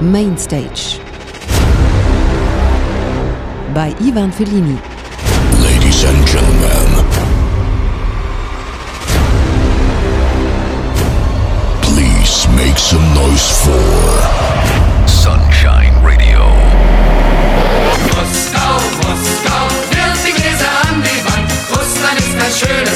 Main Stage by Ivan Fellini. Ladies and gentlemen, please make some noise for Sunshine Radio. Moskau, Moskau, wirf die Gläser an die Wand. Russland ist ein schönes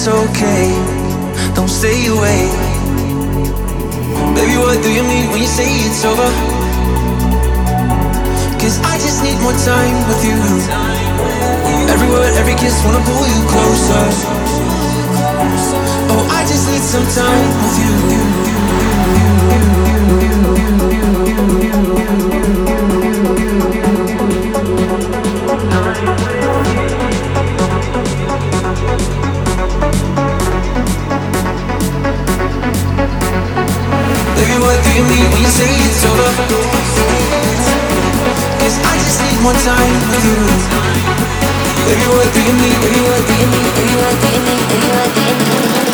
That's okay, don't stay away. Baby, what do you mean when you say it's over? Cause I just need more time with you. Every word, every kiss, wanna pull you closer. Oh, I just need some time with Baby, what you mean when you say it's over? Cause I just need more time with you. Baby, what do you mean? Baby, what do you mean? Baby, what do you mean? Baby, what do you mean?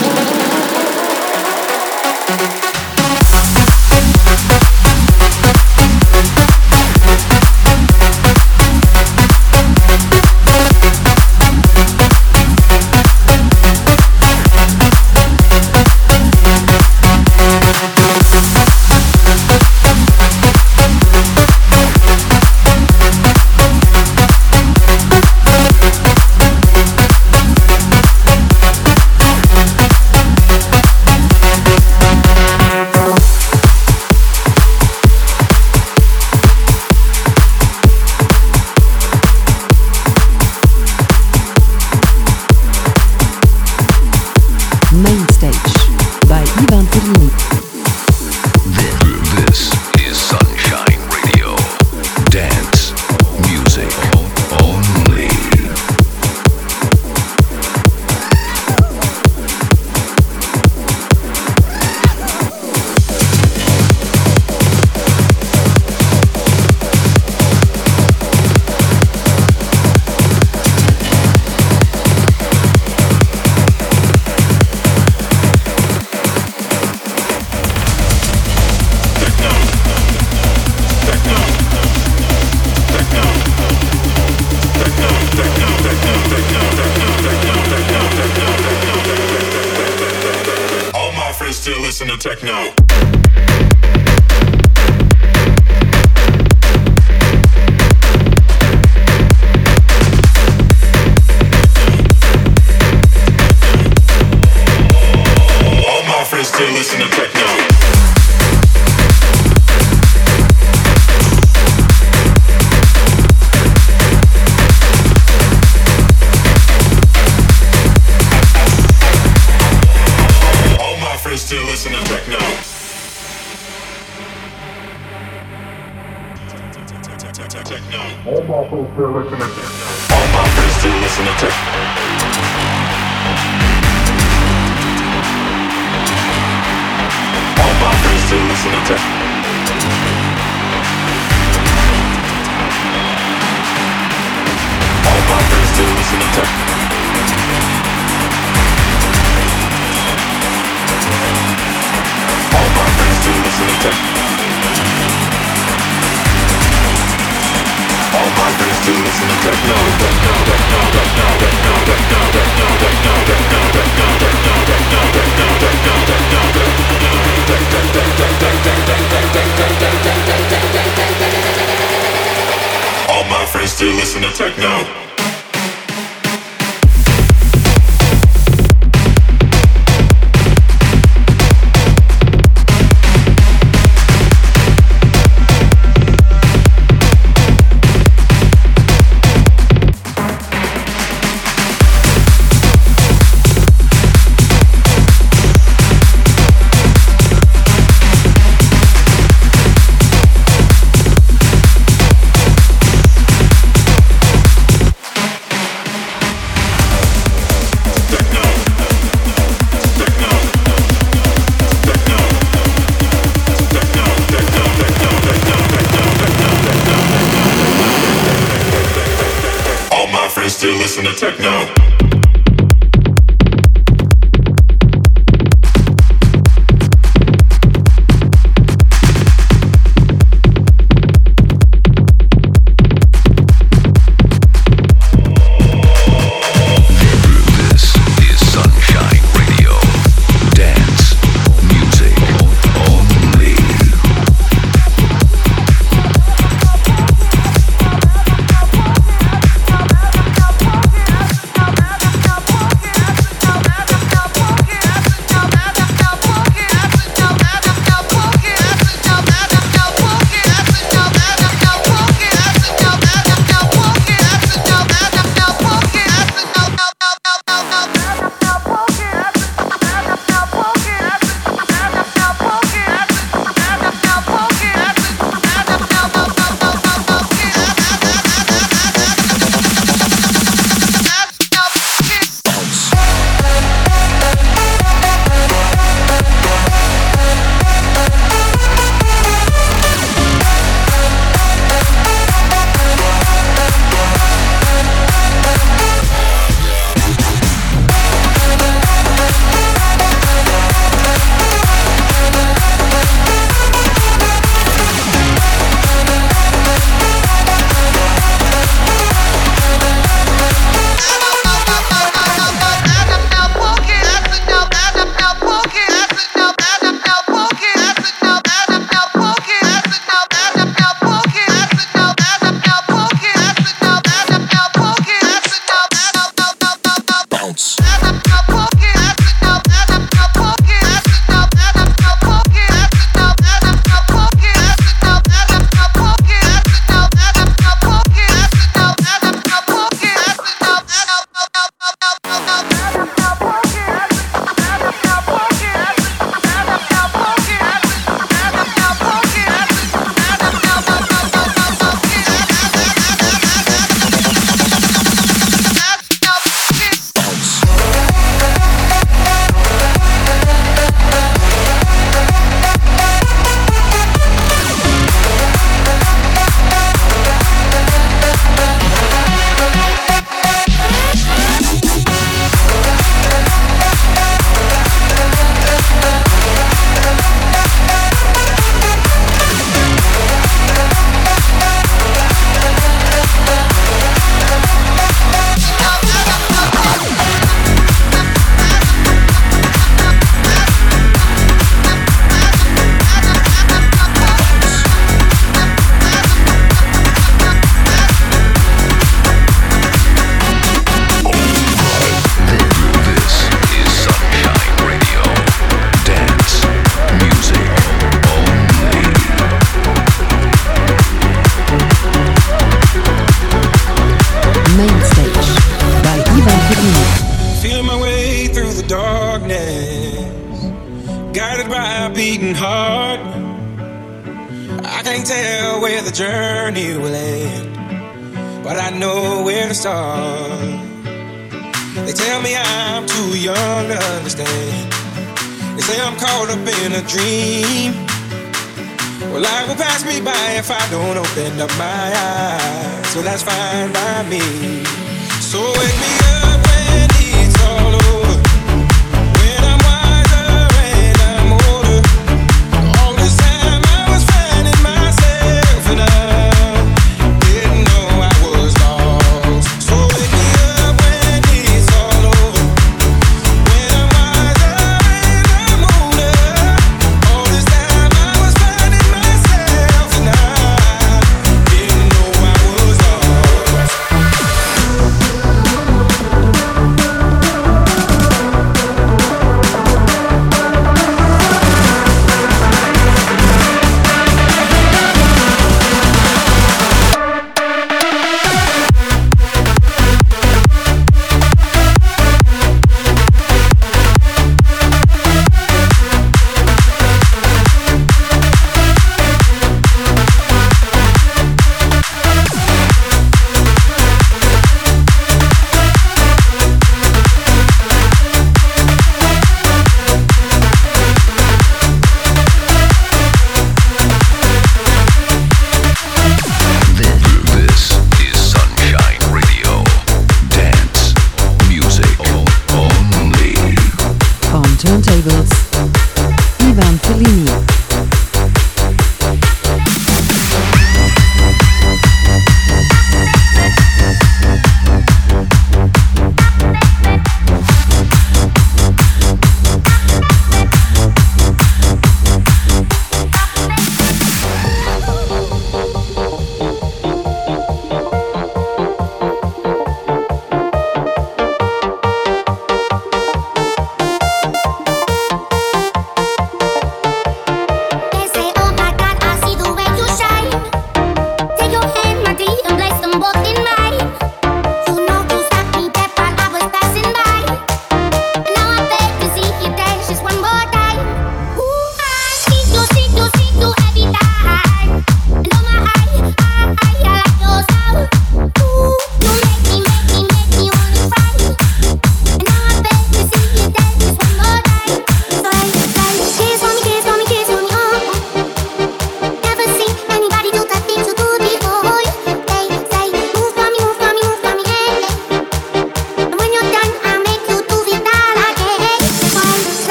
All my friends still listen to techno.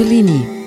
Fellini.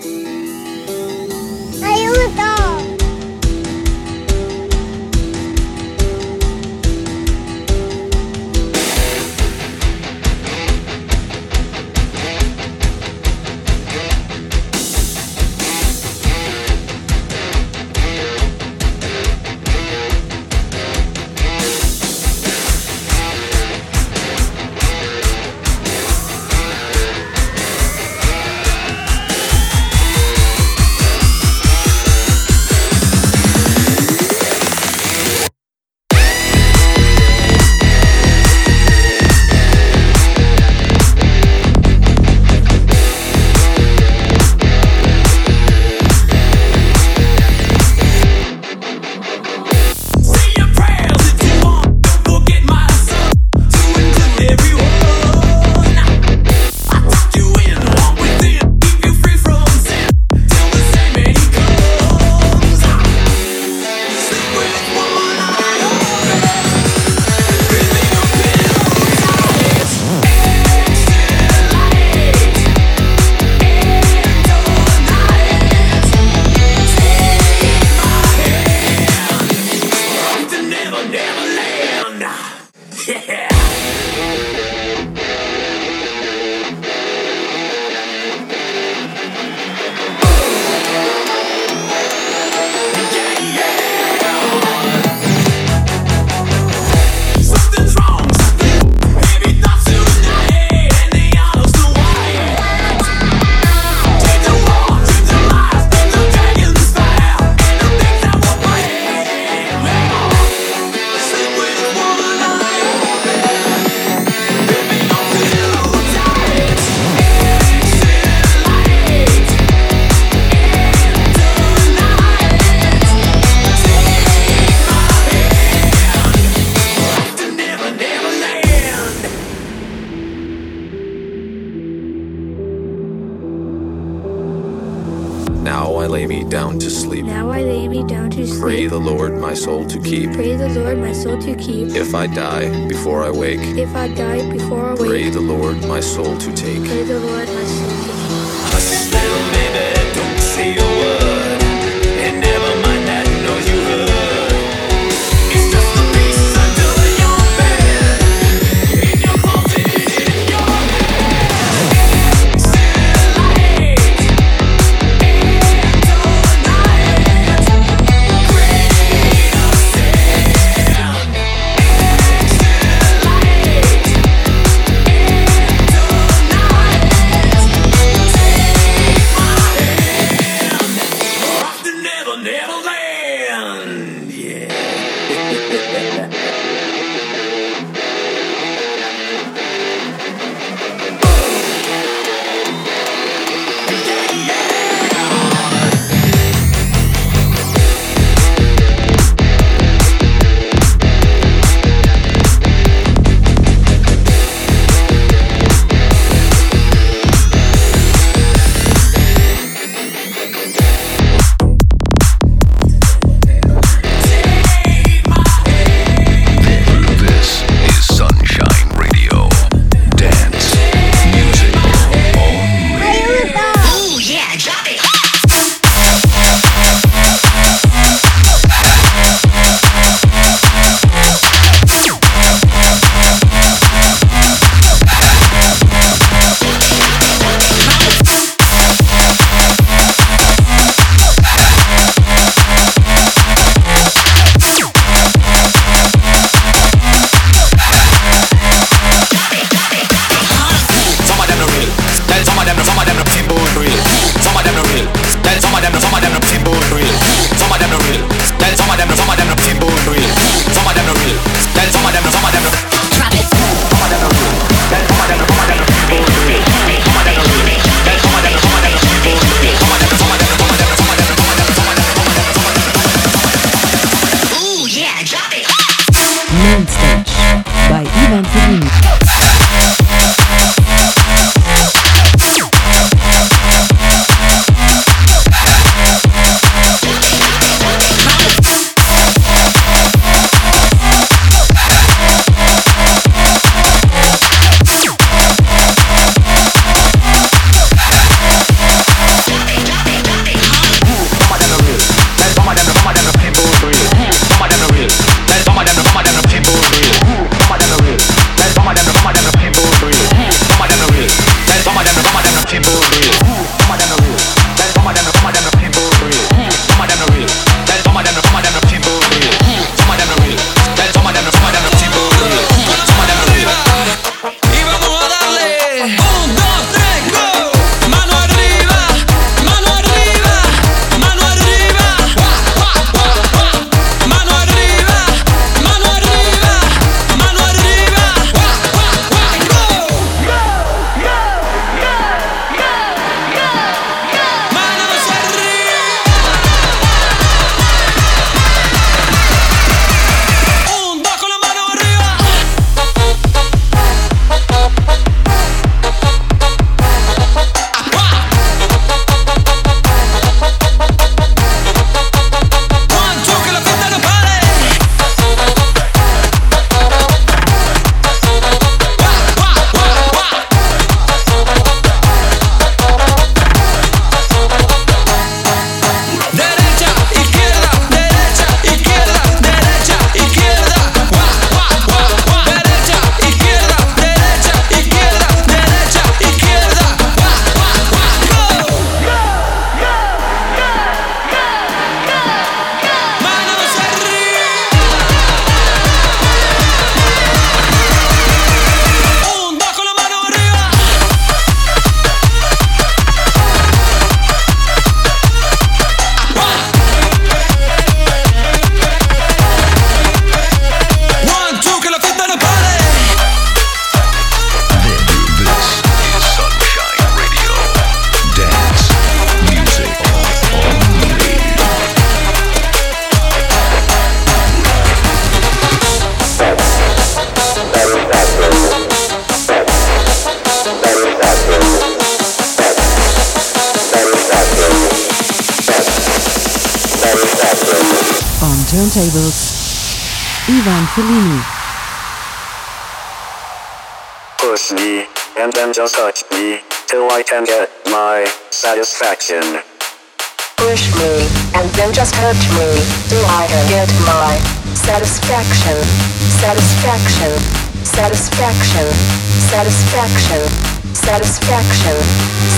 satisfaction,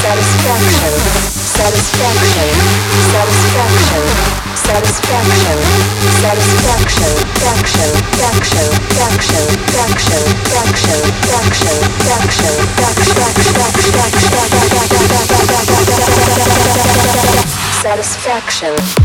satisfaction, satisfaction, satisfaction, satisfaction, satisfaction, action, action, action, satisfaction.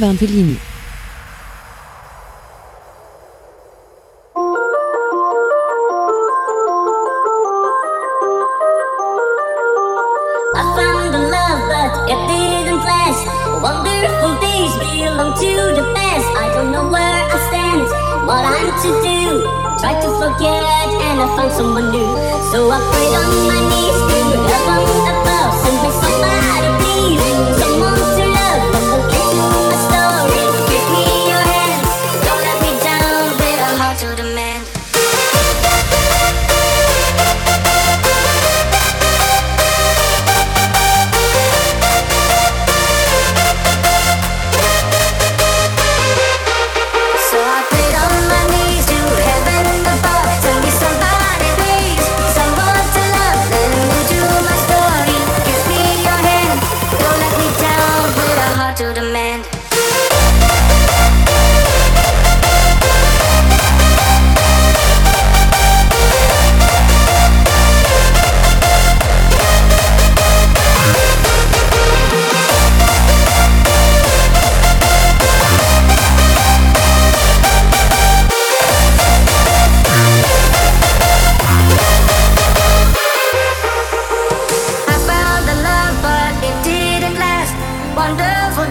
Ventolini.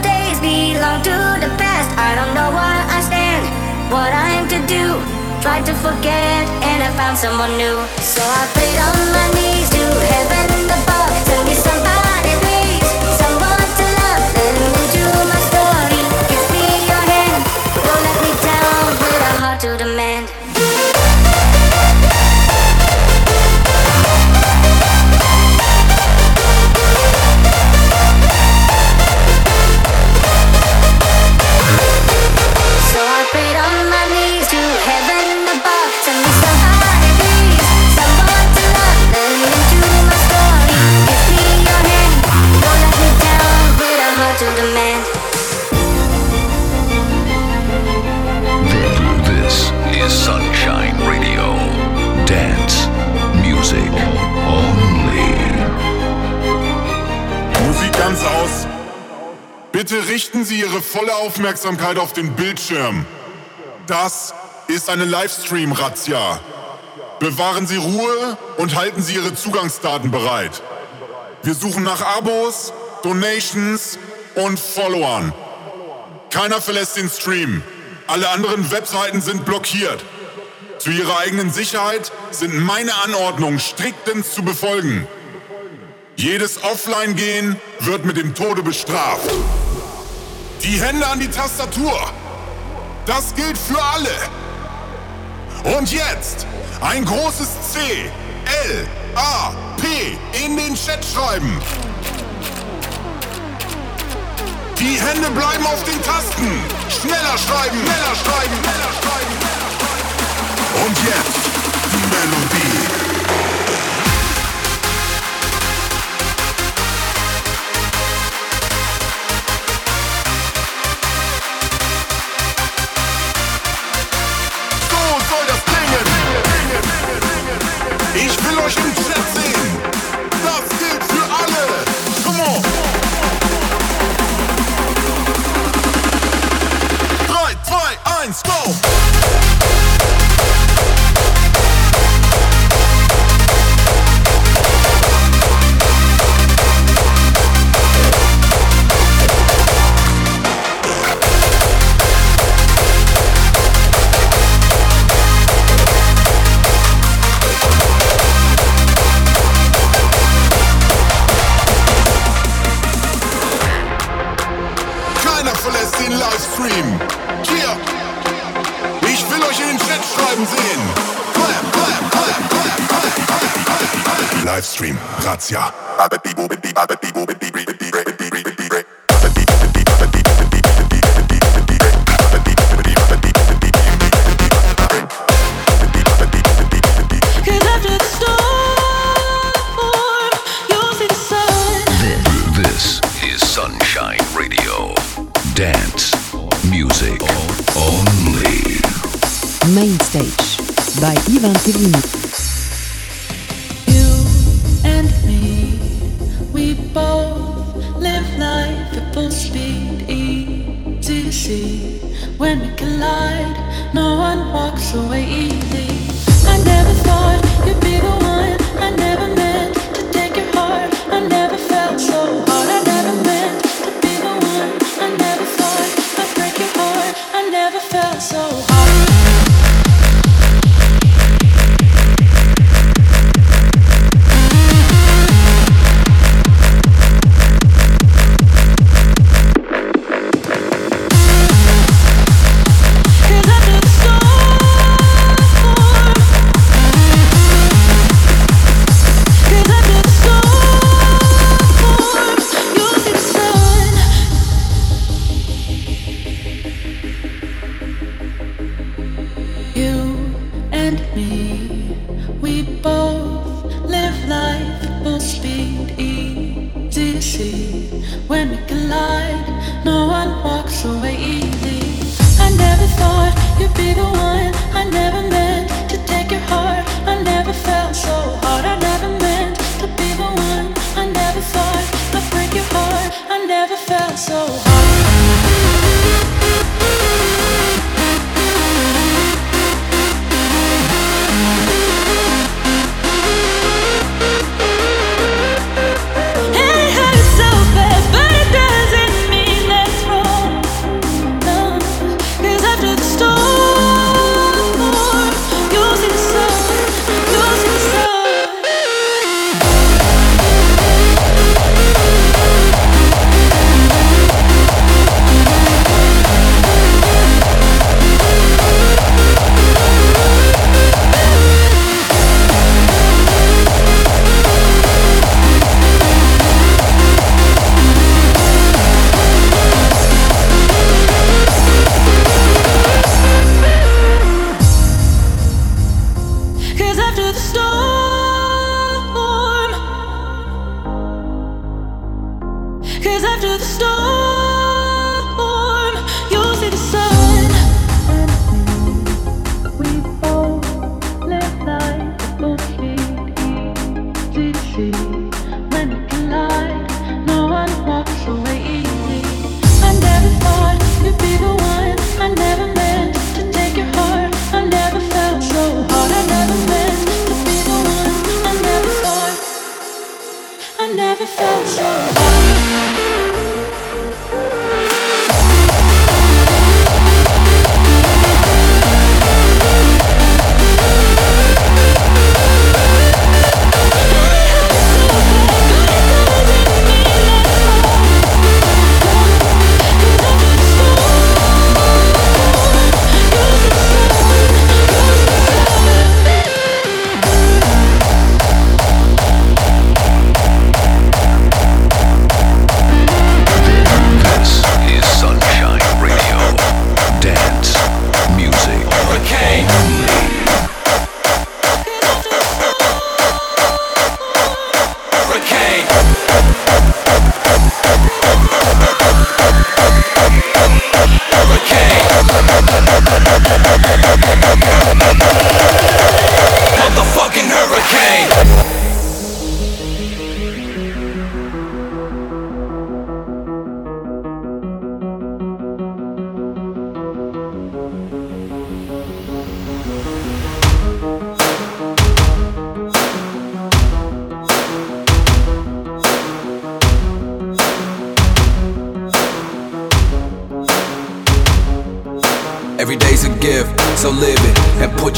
Days belong to the past. I don't know where I stand, what I'm to do. Tried to forget, and I found someone new. So I prayed on my knees to heaven Bitte richten Sie Ihre volle Aufmerksamkeit auf den Bildschirm. Das ist eine Livestream-Razzia. Bewahren Sie Ruhe und halten Sie Ihre Zugangsdaten bereit. Wir suchen nach Abos, Donations und Followern. Keiner verlässt den Stream. Alle anderen Webseiten sind blockiert. Zu Ihrer eigenen Sicherheit sind meine Anordnungen striktens zu befolgen. Jedes Offline-Gehen wird mit dem Tode bestraft. Die Hände an die Tastatur. Das gilt für alle. Und jetzt ein großes C, L, A, P in den Chat schreiben. Die Hände bleiben auf den Tasten. Schneller schreiben, schneller schreiben, schneller schreiben. Und jetzt die Melodie. so Cause after the storm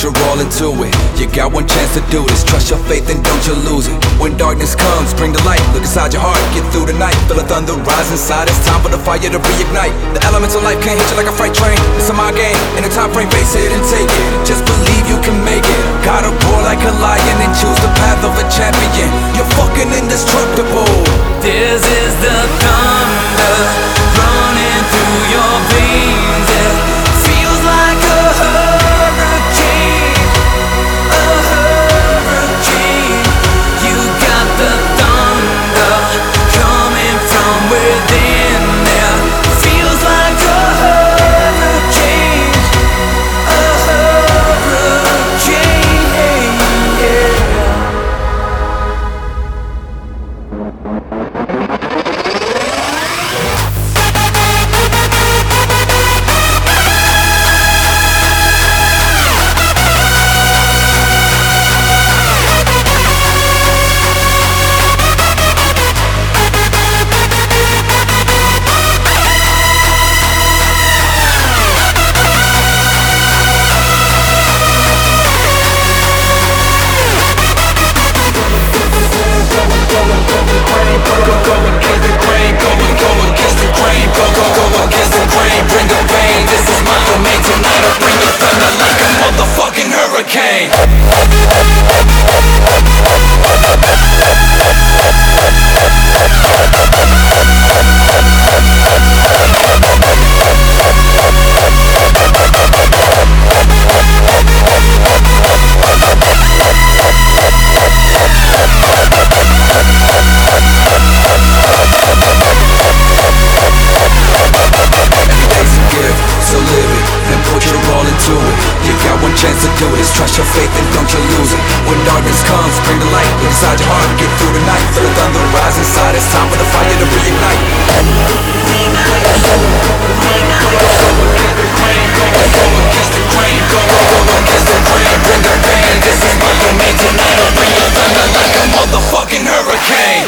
and put your all into it. You got one chance to do this. Trust your faith and don't you lose it. When darkness comes, bring the light. Look inside your heart, get through the night. Feel the thunder rise inside. It's time for the fire to reignite. The elements of life can't hit you like a freight train. It's a mind game. In a time frame, face it and take it. Just believe you can make it. Gotta roar like a lion and choose the path of a champion. You're fucking indestructible. This is the thunder running through your veins. To do this. Trust your faith and don't you lose it. When darkness comes, bring the light. Inside your heart, get through the night. Feel the thunder rise inside. It's time for the fire to reignite. Hurricane.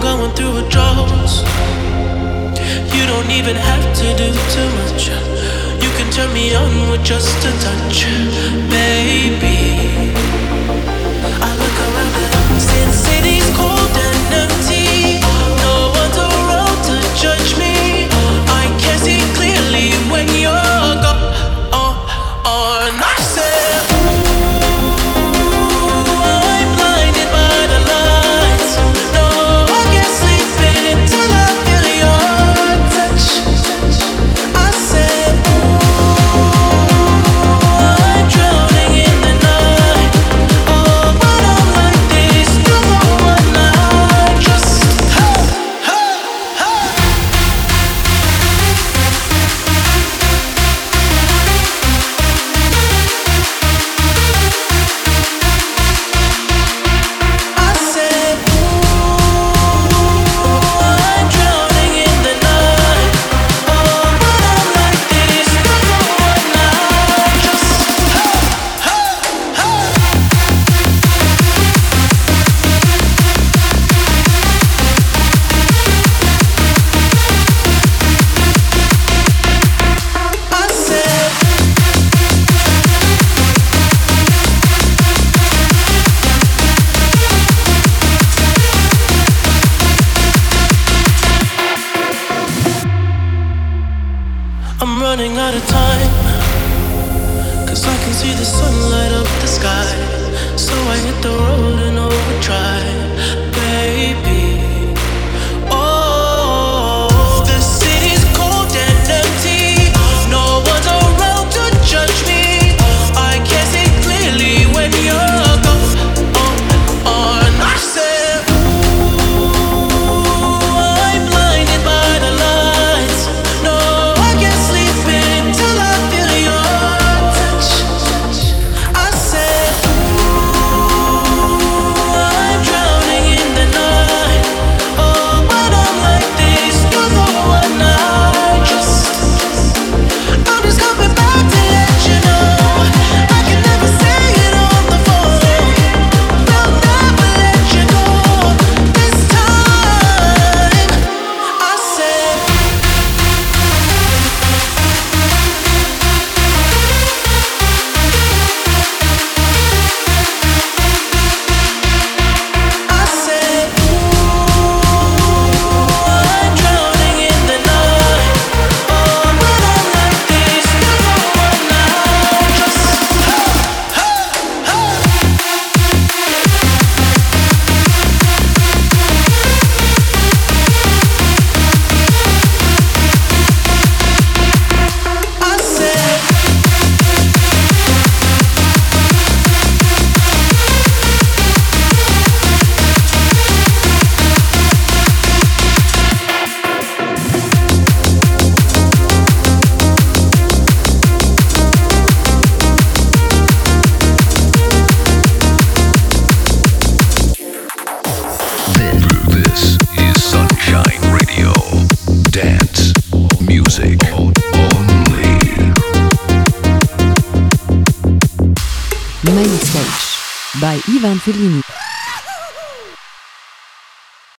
Going through a drought. You don't even have to do too much. You can turn me on with just a touch, baby. I look